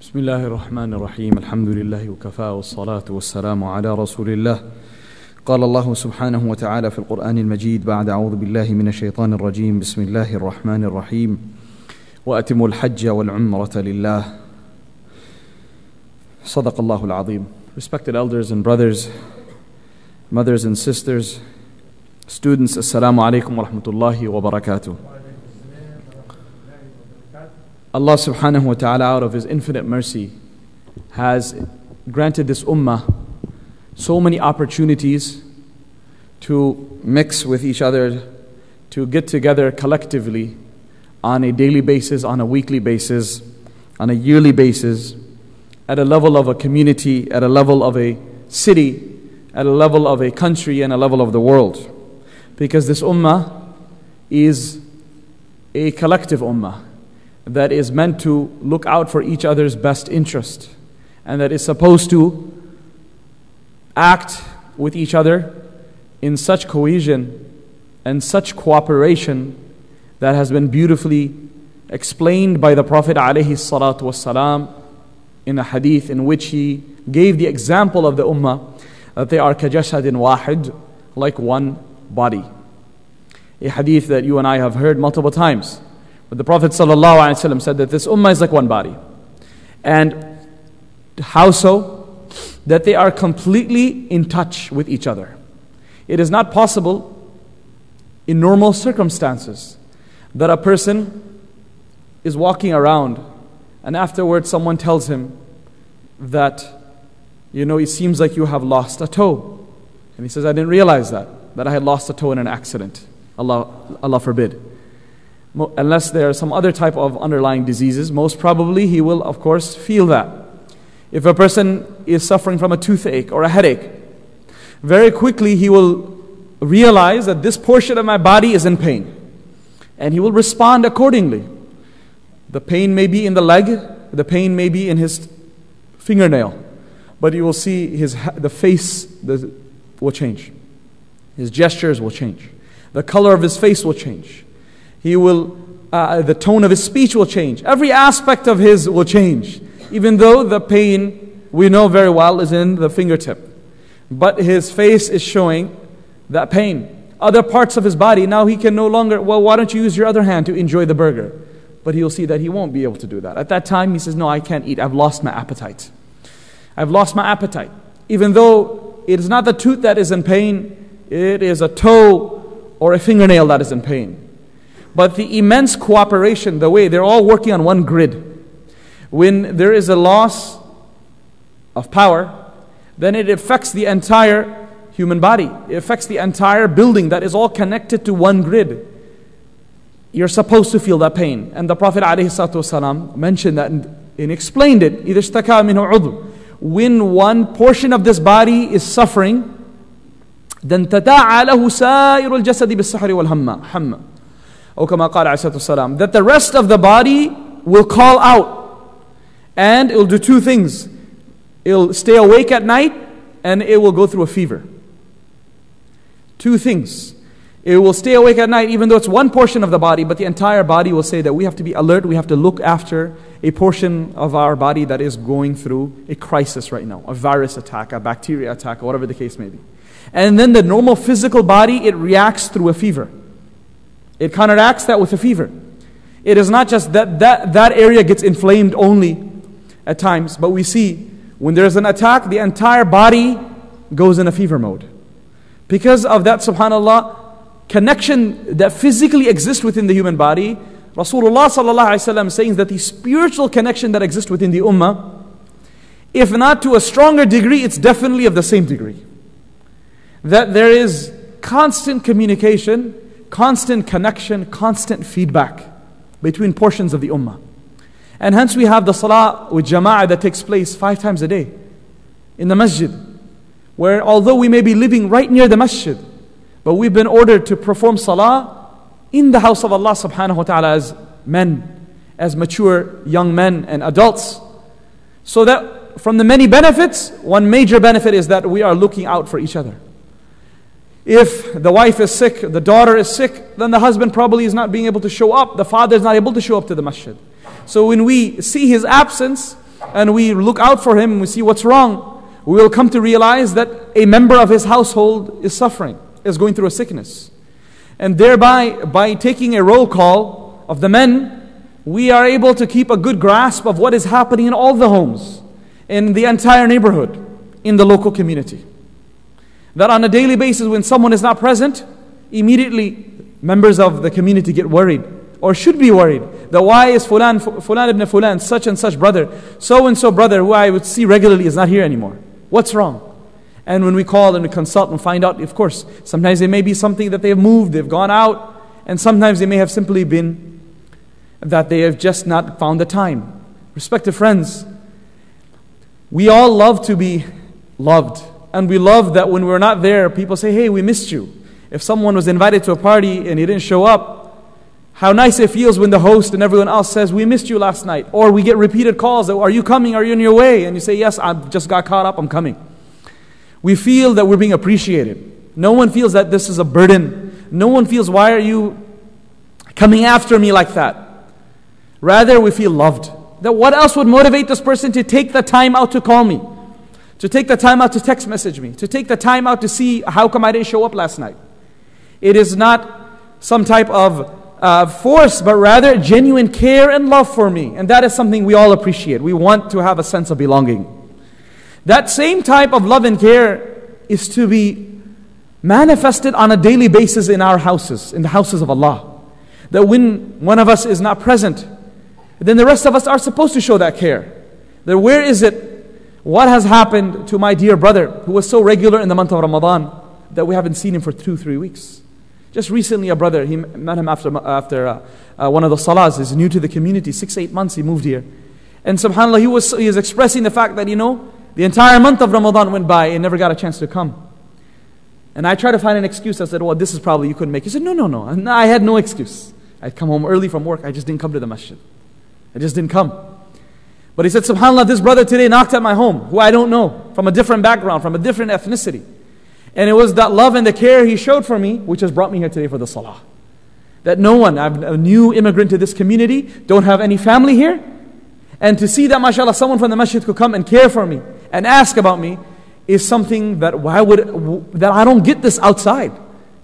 بسم الله الرحمن الرحيم الحمد لله وكفى والصلاة والسلام على رسول الله قال الله سبحانه وتعالى في القرآن المجيد بعد أعوذ بالله من الشيطان الرجيم بسم الله الرحمن الرحيم وأتموا الحج والعمرة لله صدق الله العظيم Respected elders and brothers, mothers and sisters, students, alaikum wa rahmatullahi wa barakatuh. Allah subhanahu wa ta'ala, out of His infinite mercy, has granted this ummah so many opportunities to mix with each other, to get together collectively on a daily basis, on a weekly basis, on a yearly basis, at a level of a community, at a level of a city, at a level of a country, and a level of the world. Because this ummah is a collective ummah that is meant to look out for each other's best interest and that is supposed to act with each other in such cohesion and such cooperation that has been beautifully explained by the Prophet in a hadith in which he gave the example of the ummah that they are kajasadin wahid, like one body. A hadith that you and I have heard multiple times. But the Prophet ﷺ said that this ummah is like one body. And how so? That they are completely in touch with each other. It is not possible in normal circumstances that a person is walking around and afterwards someone tells him that, you know, it seems like you have lost a toe. And he says, I didn't realize that, that I had lost a toe in an accident. Allah, Allah forbid unless there are some other type of underlying diseases, most probably he will, of course, feel that. If a person is suffering from a toothache or a headache, very quickly he will realize that this portion of my body is in pain. And he will respond accordingly. The pain may be in the leg, the pain may be in his fingernail, but you will see his, the face will change. His gestures will change. The color of his face will change. He will, uh, the tone of his speech will change. Every aspect of his will change. Even though the pain we know very well is in the fingertip. But his face is showing that pain. Other parts of his body, now he can no longer, well, why don't you use your other hand to enjoy the burger? But he'll see that he won't be able to do that. At that time, he says, No, I can't eat. I've lost my appetite. I've lost my appetite. Even though it is not the tooth that is in pain, it is a toe or a fingernail that is in pain. But the immense cooperation, the way they're all working on one grid. When there is a loss of power, then it affects the entire human body. It affects the entire building that is all connected to one grid. You're supposed to feel that pain. And the Prophet ﷺ mentioned that and, and explained it. When one portion of this body is suffering, then تداعى له سائر الجسد بالسحر والهم or kama qala Oh, that the rest of the body will call out and it will do two things. It'll stay awake at night and it will go through a fever. Two things. It will stay awake at night even though it's one portion of the body, but the entire body will say that we have to be alert, we have to look after a portion of our body that is going through a crisis right now, a virus attack, a bacteria attack, whatever the case may be. And then the normal physical body, it reacts through a fever. It counteracts that with a fever. It is not just that that, that area gets inflamed only at times, but we see when there's an attack, the entire body goes in a fever mode. Because of that, subhanAllah, connection that physically exists within the human body, Rasulullah sallallahu saying that the spiritual connection that exists within the ummah, if not to a stronger degree, it's definitely of the same degree. That there is constant communication constant connection, constant feedback between portions of the ummah. And hence we have the salah with jama'ah that takes place five times a day in the masjid, where although we may be living right near the masjid, but we've been ordered to perform salah in the house of Allah subhanahu wa ta'ala as men, as mature young men and adults. So that from the many benefits, one major benefit is that we are looking out for each other. If the wife is sick, the daughter is sick, then the husband probably is not being able to show up. The father is not able to show up to the masjid. So when we see his absence, and we look out for him we see what's wrong, we will come to realize that a member of his household is suffering, is going through a sickness. And thereby, by taking a roll call of the men, we are able to keep a good grasp of what is happening in all the homes, in the entire neighborhood, in the local community. That on a daily basis, when someone is not present, immediately members of the community get worried or should be worried that why is Fulan, Fulan ibn Fulan, such and such brother, so and so brother who I would see regularly is not here anymore. What's wrong? And when we call and we consult and find out, of course, sometimes it may be something that they have moved, they've gone out, and sometimes they may have simply been that they have just not found the time. Respected friends, we all love to be loved. And we love that when we're not there, people say, hey, we missed you. If someone was invited to a party and he didn't show up, how nice it feels when the host and everyone else says, We missed you last night. Or we get repeated calls, Are you coming? Are you on your way? And you say, Yes, I just got caught up, I'm coming. We feel that we're being appreciated. No one feels that this is a burden. No one feels, Why are you coming after me like that? Rather, we feel loved. That what else would motivate this person to take the time out to call me? To take the time out to text message me? To take the time out to see how come I didn't show up last night? It is not some type of uh, force, but rather genuine care and love for me. And that is something we all appreciate. We want to have a sense of belonging. That same type of love and care is to be manifested on a daily basis in our houses, in the houses of Allah. That when one of us is not present, then the rest of us are supposed to show that care. That where is it? What has happened to my dear brother who was so regular in the month of Ramadan that we haven't seen him for two, three weeks? Just recently, a brother, he met him after, after uh, uh, one of the salahs. He's new to the community, six, eight months he moved here. And subhanAllah, he was, he was expressing the fact that, you know, the entire month of Ramadan went by and never got a chance to come. And I tried to find an excuse. I said, well, this is probably you couldn't make. He said, no, no, no. And I had no excuse. I'd come home early from work. I just didn't come to the masjid. I just didn't come. But he said, subhanAllah, this brother today knocked at my home, who I don't know, from a different background, from a different ethnicity. And it was that love and the care he showed for me which has brought me here today for the salah. That no one, I'm a new immigrant to this community, don't have any family here. And to see that, mashallah, someone from the masjid could come and care for me and ask about me is something that why would that I don't get this outside.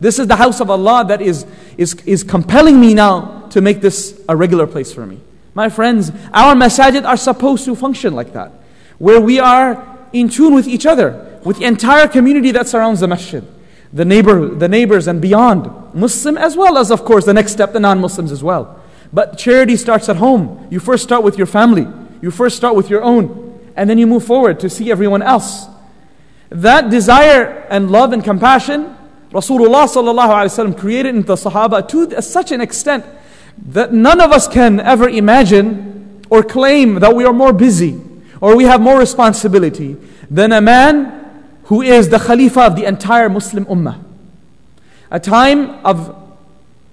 This is the house of Allah that is, is, is compelling me now to make this a regular place for me. My friends, our masajid are supposed to function like that, where we are in tune with each other with the entire community that surrounds the masjid, the neighbor, the neighbors and beyond, Muslim as well as of course the next step, the non-Muslims as well. But charity starts at home. You first start with your family. You first start with your own, and then you move forward to see everyone else. That desire and love and compassion, Rasulullah created in the Sahaba to such an extent that none of us can ever imagine or claim that we are more busy or we have more responsibility than a man who is the Khalifa of the entire Muslim Ummah. A time of,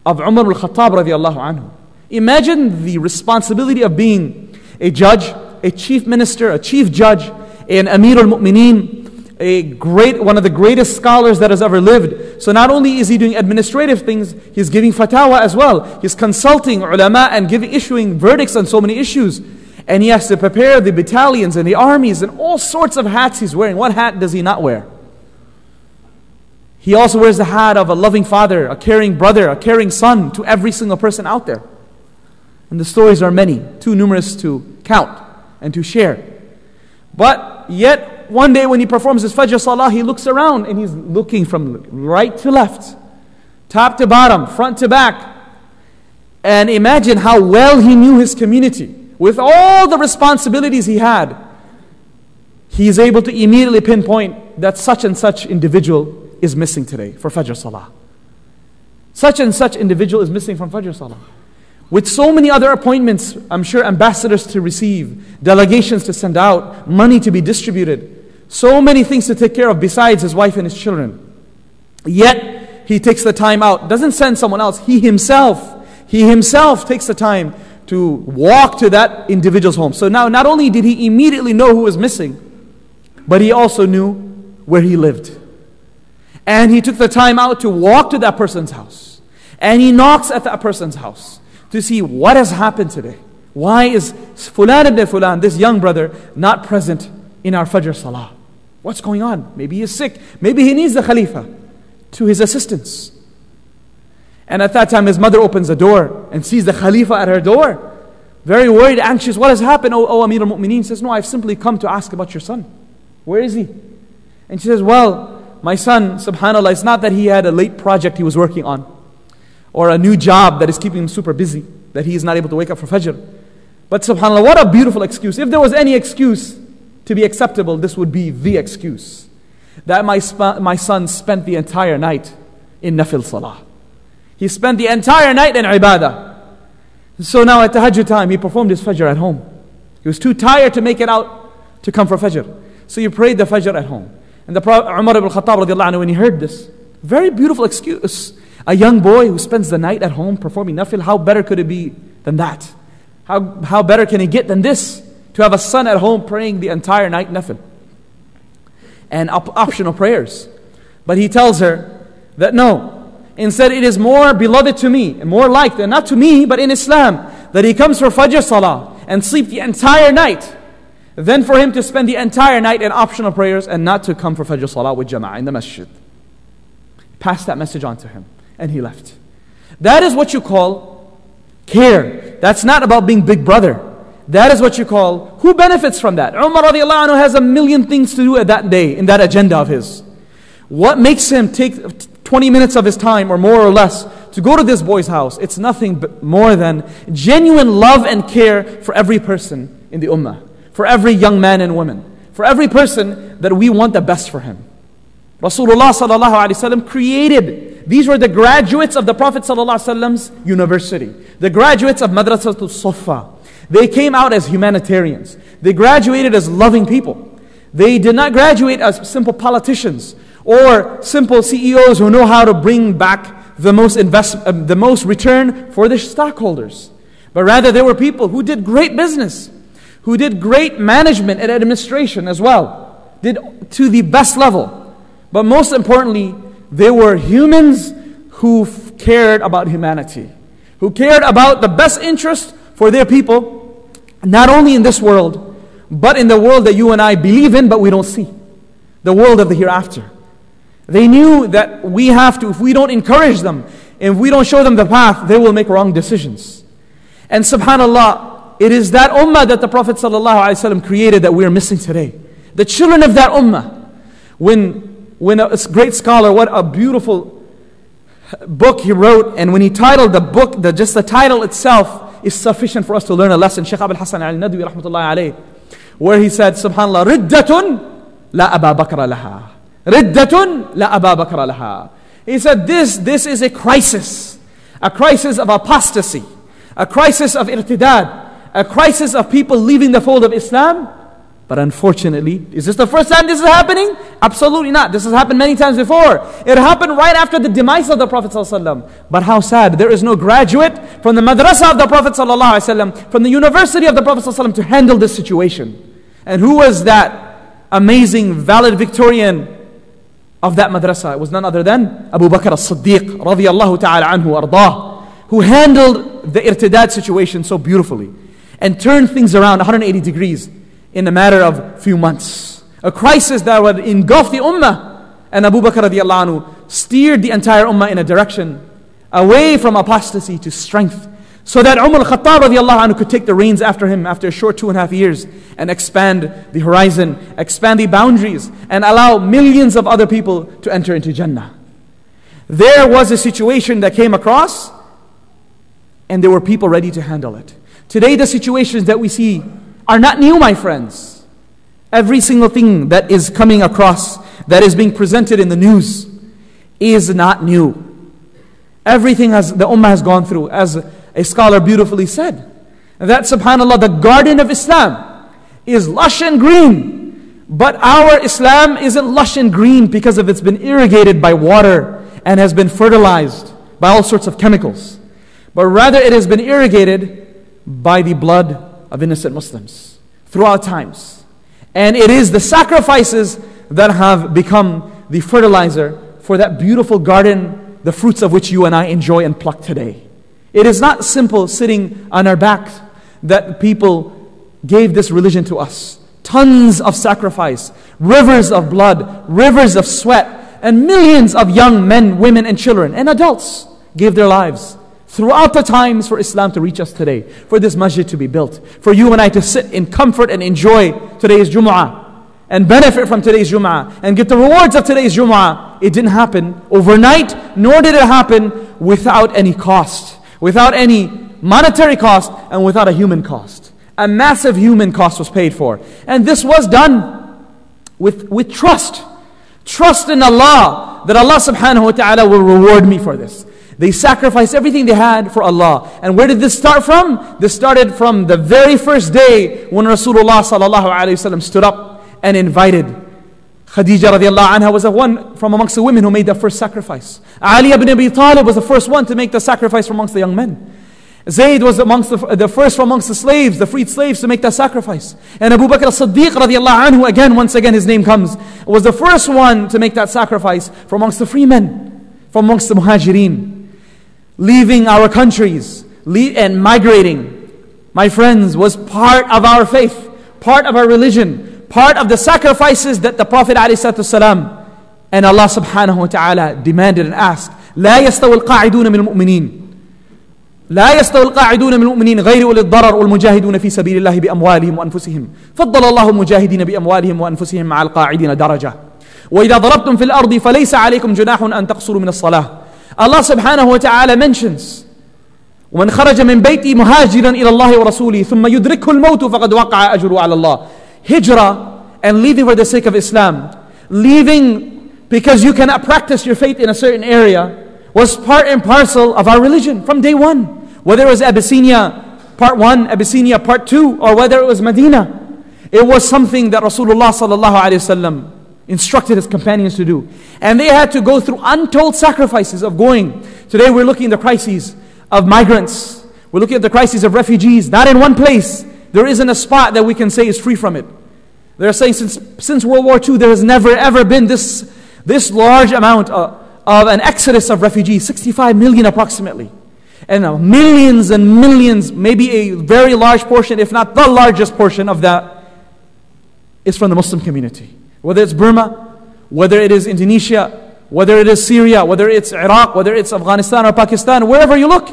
of Umar radiallahu anhu. Imagine the responsibility of being a judge, a chief minister, a chief judge, an Amir al-Mu'mineen, a great, one of the greatest scholars that has ever lived. So not only is he doing administrative things, he's giving fatwa as well. He's consulting ulama and giving, issuing verdicts on so many issues. And he has to prepare the battalions and the armies and all sorts of hats he's wearing. What hat does he not wear? He also wears the hat of a loving father, a caring brother, a caring son to every single person out there. And the stories are many, too numerous to count and to share. But yet, one day when he performs his Fajr Salah, he looks around and he's looking from right to left, top to bottom, front to back. And imagine how well he knew his community with all the responsibilities he had, he is able to immediately pinpoint that such and such individual is missing today for Fajr Salah. Such and such individual is missing from Fajr Salah. With so many other appointments, I'm sure ambassadors to receive, delegations to send out, money to be distributed, so many things to take care of besides his wife and his children. Yet, he takes the time out, doesn't send someone else, he himself, he himself takes the time to walk to that individual's home. So now, not only did he immediately know who was missing, but he also knew where he lived. And he took the time out to walk to that person's house. And he knocks at that person's house to see what has happened today. Why is Fulan ibn Fulan, this young brother, not present in our Fajr Salah? What's going on? Maybe he's sick. Maybe he needs the Khalifa to his assistance. And at that time, his mother opens the door and sees the Khalifa at her door. Very worried, anxious. What has happened? Oh, oh Amir al Mu'mineen says, No, I've simply come to ask about your son. Where is he? And she says, Well, my son, subhanAllah, it's not that he had a late project he was working on or a new job that is keeping him super busy, that he is not able to wake up for Fajr. But subhanAllah, what a beautiful excuse. If there was any excuse to be acceptable, this would be the excuse. That my, sp- my son spent the entire night in Nafil Salah. He spent the entire night in ibadah. So now at tahajjud time, he performed his fajr at home. He was too tired to make it out to come for fajr. So he prayed the fajr at home. And the Prophet Umar ibn Khattab anhu, when he heard this, very beautiful excuse. A young boy who spends the night at home performing nafil, how better could it be than that? How, how better can he get than this? To have a son at home praying the entire night nothing. And op- optional prayers. But he tells her that no, Instead, it is more beloved to me, and more liked, and not to me, but in Islam, that he comes for Fajr Salah and sleep the entire night, than for him to spend the entire night in optional prayers and not to come for Fajr Salah with Jama'ah in the masjid. Pass that message on to him, and he left. That is what you call care. That's not about being big brother. That is what you call who benefits from that. Umar radiallahu anhu has a million things to do at that day in that agenda of his. What makes him take 20 minutes of his time or more or less to go to this boy's house, it's nothing but more than genuine love and care for every person in the ummah, for every young man and woman, for every person that we want the best for him. Rasulullah sallallahu alaihi wasallam created. These were the graduates of the Prophet sallallahu alaihi wasallam's university, the graduates of Madrasatul Sufa. They came out as humanitarians. They graduated as loving people. They did not graduate as simple politicians or simple CEOs who know how to bring back the most, invest, uh, the most return for their stockholders. But rather, there were people who did great business, who did great management and administration as well, did to the best level. But most importantly, they were humans who f- cared about humanity, who cared about the best interest for their people, not only in this world, but in the world that you and I believe in, but we don't see the world of the hereafter. They knew that we have to, if we don't encourage them, if we don't show them the path, they will make wrong decisions. And subhanAllah, it is that ummah that the Prophet ﷺ created that we are missing today. The children of that ummah. When, when a great scholar, what a beautiful book he wrote, and when he titled the book, the, just the title itself is sufficient for us to learn a lesson. Shaykh Abul Hassan al Nadwi, where he said, Subhanallah, riddatun la Aba Bakr laha. Riddatun la Aba Bakr laha. He said, this, this is a crisis. A crisis of apostasy. A crisis of irtidad. A crisis of people leaving the fold of Islam. But unfortunately, is this the first time this is happening? Absolutely not. This has happened many times before. It happened right after the demise of the Prophet ﷺ. But how sad, there is no graduate from the madrasa of the Prophet ﷺ, from the university of the Prophet ﷺ to handle this situation. And who was that amazing valedictorian of that madrasa. It was none other than Abu Bakr as-Siddiq radiyallahu ta'ala anhu ardah, who handled the irtidad situation so beautifully and turned things around 180 degrees in a matter of few months. A crisis that would engulf the ummah. And Abu Bakr radiallahu anhu steered the entire ummah in a direction away from apostasy to strength so that Umar al-Khattab radiallahu anhu could take the reins after him after a short two and a half years and expand the horizon, expand the boundaries, and allow millions of other people to enter into Jannah. There was a situation that came across, and there were people ready to handle it. Today, the situations that we see are not new, my friends. Every single thing that is coming across, that is being presented in the news, is not new. Everything has, the Ummah has gone through. As a scholar beautifully said. That subhanAllah, the garden of Islam is lush and green. But our Islam isn't lush and green because of it's been irrigated by water and has been fertilized by all sorts of chemicals. But rather it has been irrigated by the blood of innocent Muslims throughout times. And it is the sacrifices that have become the fertilizer for that beautiful garden, the fruits of which you and I enjoy and pluck today. It is not simple sitting on our backs, that people gave this religion to us. Tons of sacrifice, rivers of blood, rivers of sweat, and millions of young men, women, and children, and adults gave their lives throughout the times for Islam to reach us today, for this masjid to be built, for you and I to sit in comfort and enjoy today's Jum'ah and benefit from today's Jum'ah and get the rewards of today's Jum'ah. It didn't happen overnight, nor did it happen without any cost, without any monetary cost, and without a human cost. A massive human cost was paid for. And this was done with, with trust. Trust in Allah that Allah subhanahu wa ta'ala will reward me for this. They sacrificed everything they had for Allah. And where did this start from? This started from the very first day when Rasulullah sallallahu wasallam stood up and invited Khadija radiallahu anha was the one from amongst the women who made the first sacrifice. Ali ibn Abi Talib was the first one to make the sacrifice from amongst the young men. Zayd was amongst the, the first from amongst the slaves, the freed slaves to make that sacrifice. And Abu Bakr as-Siddiq radiallahu anhu, again, once again his name comes, was the first one to make that sacrifice from amongst the free men, from amongst the muhajirin Leaving our countries and migrating, my friends, was part of our faith, part of our religion, part of the sacrifices that the Prophet ﷺ and Allah subhanahu wa ta'ala demanded and asked. لا يستوي القاعدون من المؤمنين لا يستوي القاعدون من المؤمنين غير أولي الضرر والمجاهدون في سبيل الله بأموالهم وأنفسهم فضل الله المجاهدين بأموالهم وأنفسهم مع القاعدين درجة وإذا ضربتم في الأرض فليس عليكم جناح أن تقصروا من الصلاة الله سبحانه وتعالى mentions ومن خرج من بيته مهاجرا إلى الله ورسوله ثم يدركه الموت فقد وقع أجره على الله Hijrah and leaving for the sake of Islam leaving because you cannot practice your faith in a certain area was part and parcel of our religion from day one. Whether it was Abyssinia part one, Abyssinia part two, or whether it was Medina. It was something that Rasulullah sallallahu alaihi wasallam instructed his companions to do. And they had to go through untold sacrifices of going. Today we're looking at the crises of migrants. We're looking at the crises of refugees. Not in one place. There isn't a spot that we can say is free from it. They're saying since, since World War II, there has never ever been this, this large amount of, of an exodus of refugees, 65 million approximately. And uh, millions and millions, maybe a very large portion, if not the largest portion of that, is from the Muslim community. Whether it's Burma, whether it is Indonesia, whether it is Syria, whether it's Iraq, whether it's Afghanistan or Pakistan, wherever you look.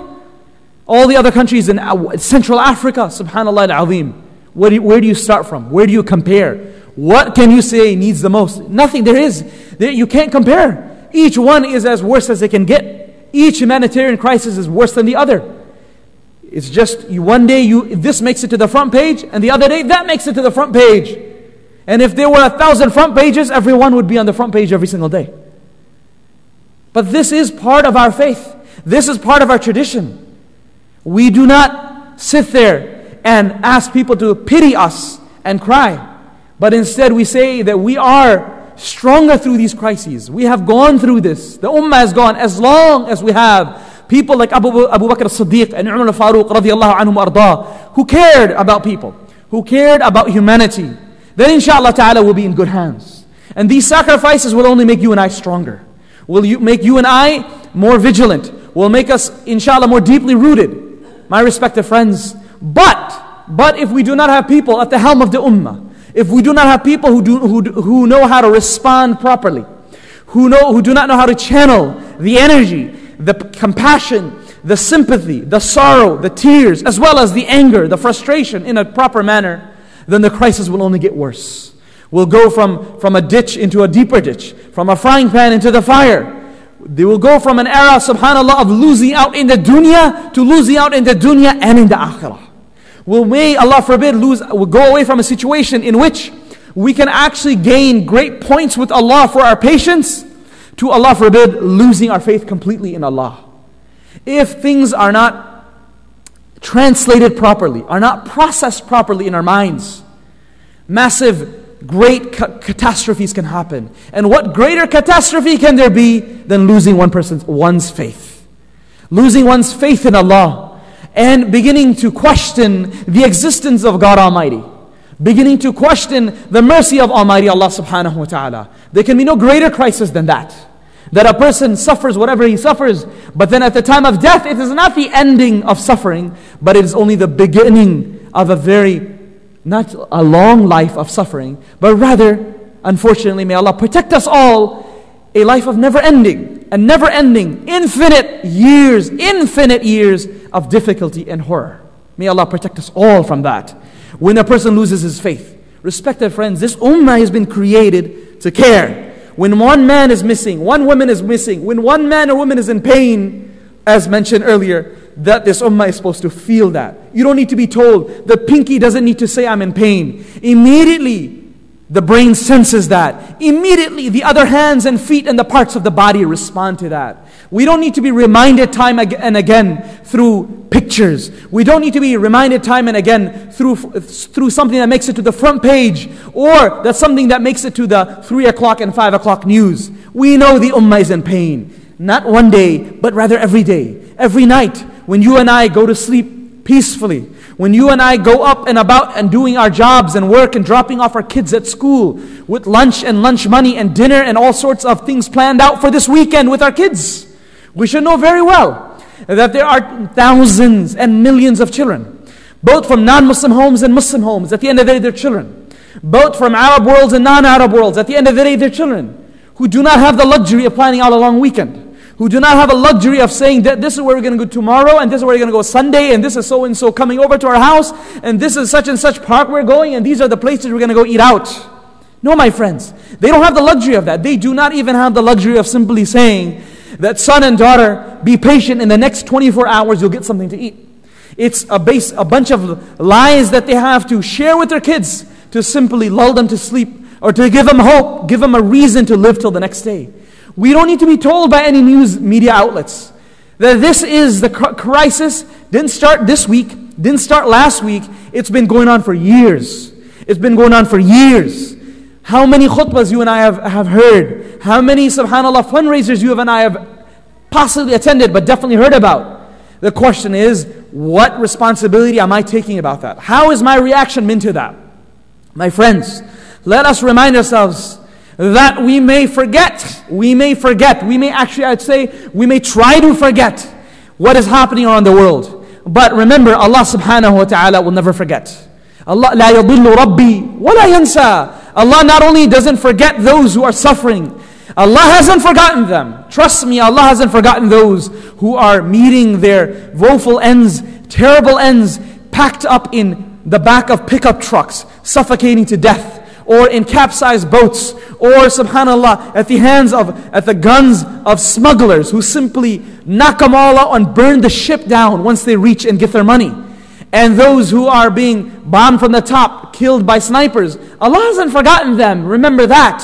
All the other countries in Central Africa, subhanAllah al-azim. Where do, you, where do you start from? Where do you compare? What can you say needs the most? Nothing. There is. There, you can't compare. Each one is as worse as they can get. Each humanitarian crisis is worse than the other. It's just you, one day you this makes it to the front page, and the other day that makes it to the front page. And if there were a thousand front pages, everyone would be on the front page every single day. But this is part of our faith. This is part of our tradition. We do not sit there and ask people to pity us and cry. But instead, we say that we are stronger through these crises. We have gone through this. The Ummah has gone as long as we have people like Abu, Abu Bakr as-Siddiq and Umar radiallahu anhum who cared about people, who cared about humanity. Then inshallah ta'ala we'll be in good hands. And these sacrifices will only make you and I stronger. Will you, make you and I more vigilant. Will make us inshallah more deeply rooted. My respected friends. But, but if we do not have people at the helm of the Ummah, if we do not have people who, do, who, who know how to respond properly, who, know, who do not know how to channel the energy, the compassion, the sympathy, the sorrow, the tears, as well as the anger, the frustration in a proper manner, then the crisis will only get worse. We'll go from, from a ditch into a deeper ditch, from a frying pan into the fire. They will go from an era, subhanAllah, of losing out in the dunya to losing out in the dunya and in the akhirah will may, Allah forbid, lose, will go away from a situation in which we can actually gain great points with Allah for our patience, to Allah forbid, losing our faith completely in Allah. If things are not translated properly, are not processed properly in our minds, massive, great ca- catastrophes can happen. And what greater catastrophe can there be than losing one person's one's faith? Losing one's faith in Allah and beginning to question the existence of God Almighty. Beginning to question the mercy of Almighty Allah subhanahu wa ta'ala. There can be no greater crisis than that. That a person suffers whatever he suffers, but then at the time of death, it is not the ending of suffering, but it is only the beginning of a very, not a long life of suffering, but rather, unfortunately, may Allah protect us all, a life of never ending and never ending, infinite years, infinite years of difficulty and horror. May Allah protect us all from that. When a person loses his faith, respected friends, this ummah has been created to care. When one man is missing, one woman is missing, when one man or woman is in pain, as mentioned earlier, that this ummah is supposed to feel that. You don't need to be told. The pinky doesn't need to say, I'm in pain. Immediately, the brain senses that. Immediately, the other hands and feet and the parts of the body respond to that. We don't need to be reminded time and again through pictures. We don't need to be reminded time and again through, through something that makes it to the front page or that's something that makes it to the 3 o'clock and 5 o'clock news. We know the ummah is in pain. Not one day, but rather every day, every night, when you and I go to sleep peacefully, when you and I go up and about and doing our jobs and work and dropping off our kids at school with lunch and lunch money and dinner and all sorts of things planned out for this weekend with our kids, we should know very well that there are thousands and millions of children, both from non Muslim homes and Muslim homes. At the end of the day, they're children. Both from Arab worlds and non Arab worlds. At the end of the day, they're children who do not have the luxury of planning out a long weekend who do not have a luxury of saying that this is where we're going to go tomorrow, and this is where we're going to go Sunday, and this is so and so coming over to our house, and this is such and such park we're going, and these are the places we're going to go eat out. No, my friends, they don't have the luxury of that. They do not even have the luxury of simply saying that son and daughter, be patient, in the next 24 hours you'll get something to eat. It's a, base, a bunch of lies that they have to share with their kids to simply lull them to sleep or to give them hope, give them a reason to live till the next day. We don't need to be told by any news media outlets that this is the crisis, didn't start this week, didn't start last week, it's been going on for years. It's been going on for years. How many khutbahs you and I have, have heard? How many, subhanAllah, fundraisers you and I have possibly attended but definitely heard about? The question is, what responsibility am I taking about that? How is my reaction been to that? My friends, let us remind ourselves that we may forget, we may forget, we may actually, I'd say, we may try to forget what is happening around the world. But remember, Allah subhanahu wa ta'ala will never forget. Allah لا يضل ربي ولا ينسى. Allah not only doesn't forget those who are suffering, Allah hasn't forgotten them. Trust me, Allah hasn't forgotten those who are meeting their woeful ends, terrible ends, packed up in the back of pickup trucks, suffocating to death or in capsized boats, or subhanAllah, at the hands of, at the guns of smugglers who simply knock them all out and burn the ship down once they reach and get their money. And those who are being bombed from the top, killed by snipers. Allah hasn't forgotten them. Remember that.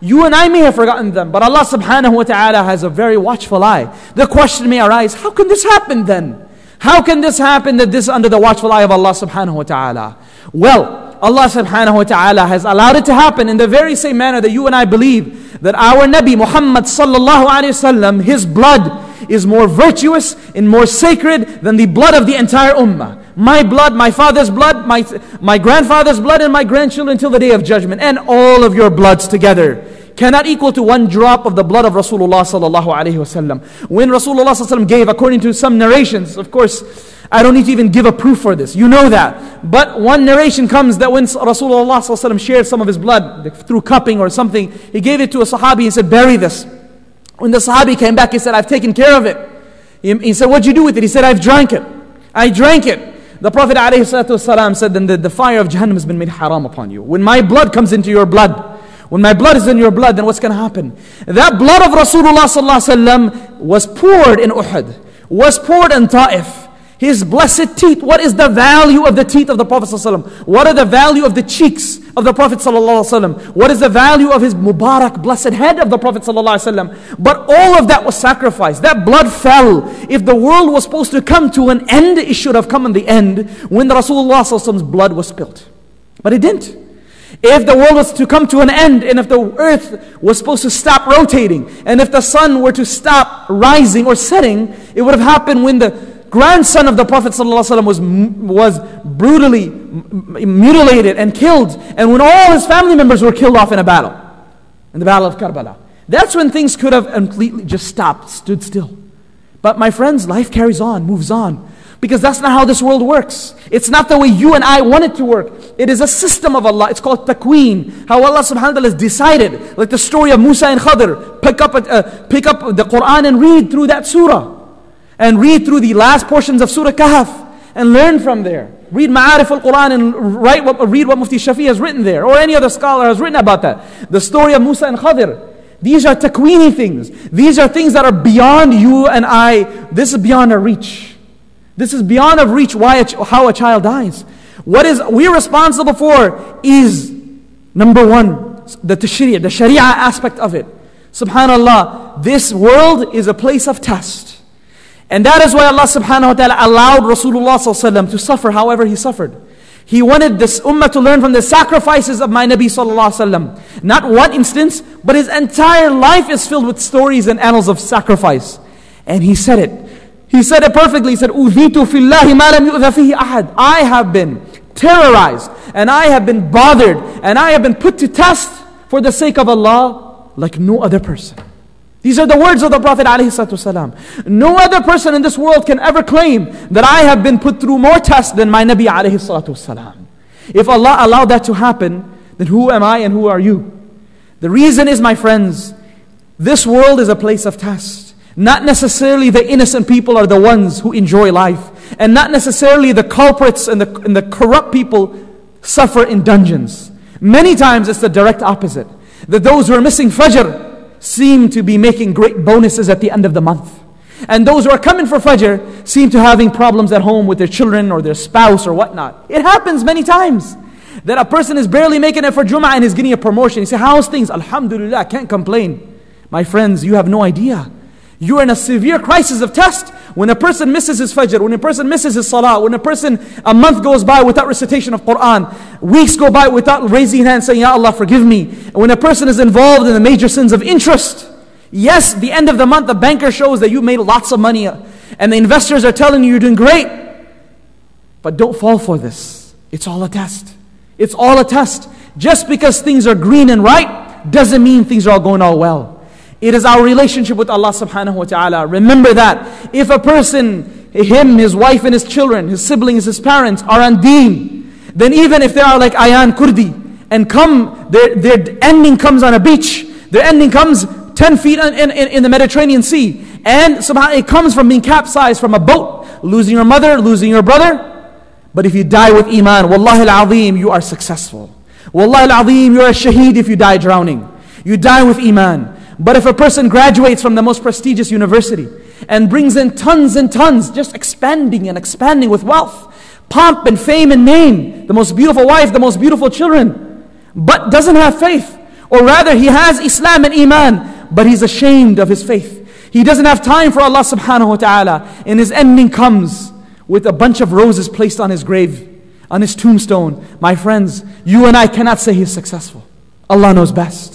You and I may have forgotten them, but Allah subhanahu wa ta'ala has a very watchful eye. The question may arise, how can this happen then? How can this happen that this is under the watchful eye of Allah subhanahu wa ta'ala? Well, Allah subhanahu wa ta'ala has allowed it to happen in the very same manner that you and I believe that our Nabi Muhammad sallallahu alayhi wasallam, his blood is more virtuous and more sacred than the blood of the entire ummah. My blood, my father's blood, my, my grandfather's blood, and my grandchildren until the day of judgment, and all of your bloods together cannot equal to one drop of the blood of Rasulullah sallallahu alaihi wasallam. When Rasulullah sallallahu gave, according to some narrations, of course, I don't need to even give a proof for this. You know that. But one narration comes that when Rasulullah shared some of his blood through cupping or something, he gave it to a Sahabi and said, Bury this. When the Sahabi came back, he said, I've taken care of it. He, he said, What'd you do with it? He said, I've drank it. I drank it. The Prophet ﷺ said, Then the, the fire of Jahannam has been made haram upon you. When my blood comes into your blood, when my blood is in your blood, then what's going to happen? That blood of Rasulullah was poured in Uhud, was poured in Ta'if. His blessed teeth. What is the value of the teeth of the Prophet ﷺ? What are the value of the cheeks of the Prophet ﷺ? What is the value of his Mubarak, blessed head of the Prophet ﷺ? But all of that was sacrificed. That blood fell. If the world was supposed to come to an end, it should have come in the end when the Rasulullah's blood was spilt. But it didn't. If the world was to come to an end, and if the earth was supposed to stop rotating, and if the sun were to stop rising or setting, it would have happened when the grandson of the Prophet ﷺ was, was brutally mutilated and killed, and when all his family members were killed off in a battle, in the Battle of Karbala. That's when things could have completely just stopped, stood still. But my friends, life carries on, moves on. Because that's not how this world works. It's not the way you and I want it to work. It is a system of Allah. It's called taqween. How Allah subhanahu wa ta'ala has decided. Like the story of Musa and Khadr. Pick up, uh, pick up the Quran and read through that surah. And read through the last portions of Surah Kahf. And learn from there. Read Ma'arif al-Quran and write what, read what Mufti Shafi has written there. Or any other scholar has written about that. The story of Musa and Khadr. These are taqweeni things. These are things that are beyond you and I. This is beyond our reach. This is beyond of reach why a, how a child dies. What is we're responsible for is number one, the tashri', the sharia aspect of it. Subhanallah, this world is a place of test. And that is why Allah subhanahu wa ta'ala allowed Rasulullah to suffer however he suffered. He wanted this ummah to learn from the sacrifices of my Nabi sallallahu alaihi wasallam. Not one instance, but his entire life is filled with stories and annals of sacrifice. And he said it. He said it perfectly. He said, "Udhitu fillahi ma lam ahad." I have been terrorized and I have been bothered and I have been put to test for the sake of Allah like no other person. These are the words of the Prophet ﷺ. No other person in this world can ever claim that I have been put through more tests than my Nabi ﷺ. If Allah allowed that to happen, then who am I and who are you? The reason is, my friends, this world is a place of test. Not necessarily the innocent people are the ones who enjoy life. And not necessarily the culprits and the, and the corrupt people suffer in dungeons. Many times it's the direct opposite. That those who are missing Fajr seem to be making great bonuses at the end of the month. And those who are coming for Fajr seem to having problems at home with their children or their spouse or whatnot. It happens many times that a person is barely making it for Jum'ah and is getting a promotion. You say, how's things? Alhamdulillah, can't complain. My friends, you have no idea. You're in a severe crisis of test. When a person misses his fajr, when a person misses his salah, when a person, a month goes by without recitation of Quran, weeks go by without raising hands saying, Ya Allah, forgive me. when a person is involved in the major sins of interest, yes, the end of the month, the banker shows that you made lots of money and the investors are telling you you're doing great. But don't fall for this. It's all a test. It's all a test. Just because things are green and right doesn't mean things are all going all well. It is our relationship with Allah subhanahu wa ta'ala. Remember that. If a person, him, his wife, and his children, his siblings, his parents are on deen, then even if they are like Aylan Kurdi and come, their, their ending comes on a beach, their ending comes 10 feet in, in, in the Mediterranean Sea. And subhanAllah, it comes from being capsized from a boat, losing your mother, losing your brother. But if you die with Iman, Wallahi al-Azim, you are successful. Wallahi al-Azim, you're a shaheed if you die drowning. You die with Iman. But if a person graduates from the most prestigious university and brings in tons and tons, just expanding and expanding with wealth, pomp and fame and name, the most beautiful wife, the most beautiful children, but doesn't have faith, or rather he has Islam and Iman, but he's ashamed of his faith. He doesn't have time for Allah subhanahu wa ta'ala, and his ending comes with a bunch of roses placed on his grave, on his tombstone. My friends, you and I cannot say he's successful. Allah knows best.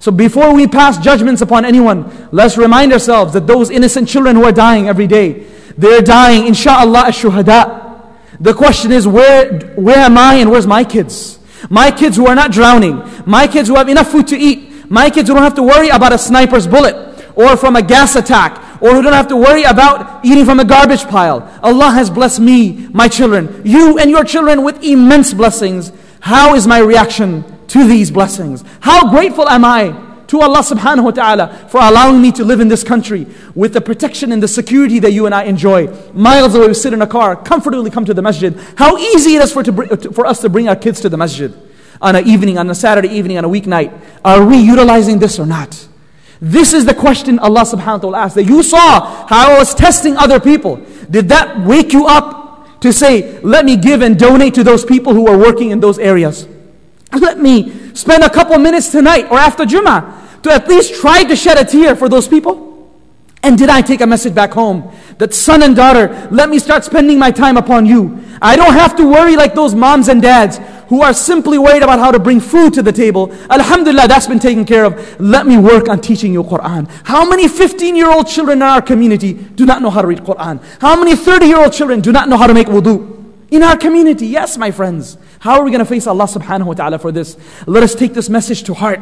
So before we pass judgments upon anyone, let's remind ourselves that those innocent children who are dying every day, they're dying, inshallah, as shuhada. The question is, where, where am I and where's my kids? My kids who are not drowning, my kids who have enough food to eat, my kids who don't have to worry about a sniper's bullet or from a gas attack or who don't have to worry about eating from a garbage pile. Allah has blessed me, my children, you and your children with immense blessings. How is my reaction to these blessings. How grateful am I to Allah subhanahu wa ta'ala for allowing me to live in this country with the protection and the security that you and I enjoy. Miles away, we sit in a car, comfortably come to the masjid. How easy it is for, to, for us to bring our kids to the masjid on an evening, on a Saturday evening, on a weeknight. Are we utilizing this or not? This is the question Allah subhanahu wa ta'ala asked. That you saw how I was testing other people. Did that wake you up to say, let me give and donate to those people who are working in those areas? Let me spend a couple minutes tonight or after Jummah to at least try to shed a tear for those people. And did I take a message back home that son and daughter, let me start spending my time upon you. I don't have to worry like those moms and dads who are simply worried about how to bring food to the table. Alhamdulillah, that's been taken care of. Let me work on teaching you Quran. How many 15 year old children in our community do not know how to read Quran? How many 30 year old children do not know how to make wudu? In our community, yes, my friends. How are we going to face Allah subhanahu wa ta'ala for this? Let us take this message to heart.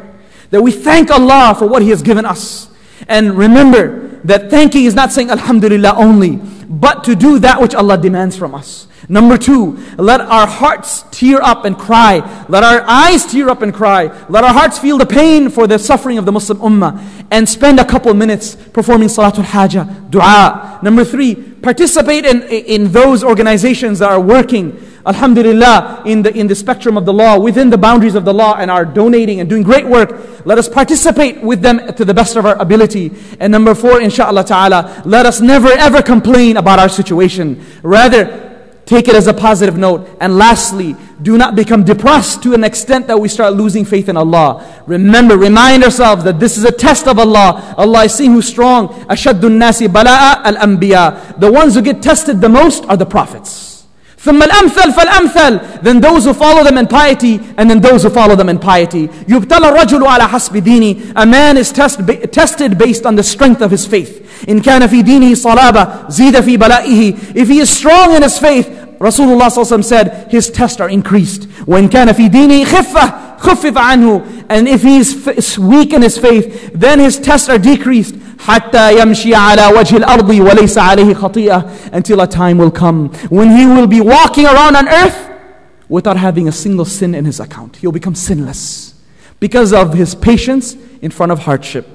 That we thank Allah for what He has given us. And remember that thanking is not saying Alhamdulillah only, but to do that which Allah demands from us. Number two, let our hearts tear up and cry. Let our eyes tear up and cry. Let our hearts feel the pain for the suffering of the Muslim Ummah and spend a couple minutes performing Salatul Hajjah, dua. Number three, participate in, in those organizations that are working Alhamdulillah, in the, in the spectrum of the law, within the boundaries of the law, and are donating and doing great work. Let us participate with them to the best of our ability. And number four, inshaAllah ta'ala, let us never ever complain about our situation. Rather, take it as a positive note. And lastly, do not become depressed to an extent that we start losing faith in Allah. Remember, remind ourselves that this is a test of Allah. Allah is seeing who's strong. Ashadun nasi bala'a al-anbiya. The ones who get tested the most are the prophets ثم الأمثل فالأمثل then those who follow them in piety and then those who follow them in piety يبتلى الرجل على حسب ديني a man is test, tested based on the strength of his faith إن كان في دينه صلابة زيد في بلائه if he is strong in his faith Rasulullah ﷺ said his tests are increased when كان في دينه خفة خفف عنه and if he is weak in his faith then his tests are decreased حتى يمشي على وجه الأرض وليس عليه خطيئة until a time will come when he will be walking around on earth without having a single sin in his account. He'll become sinless because of his patience in front of hardship.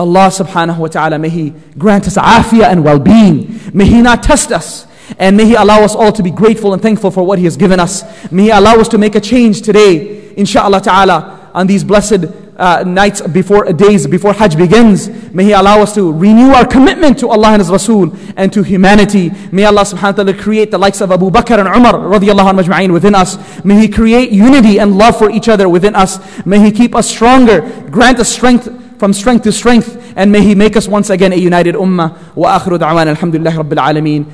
Allah subhanahu wa ta'ala, may He grant us afiyah and well being. May He not test us. And may He allow us all to be grateful and thankful for what He has given us. May He allow us to make a change today, inshaAllah ta'ala, on these blessed uh, nights before, days before Hajj begins. May He allow us to renew our commitment to Allah and His Rasul and to humanity. May Allah subhanahu wa ta'ala create the likes of Abu Bakr and Umar radiallahu anhu within us. May He create unity and love for each other within us. May He keep us stronger, grant us strength from strength to strength, and may He make us once again a united ummah. Wa akhiru da'wan alhamdulillah rabbil alameen.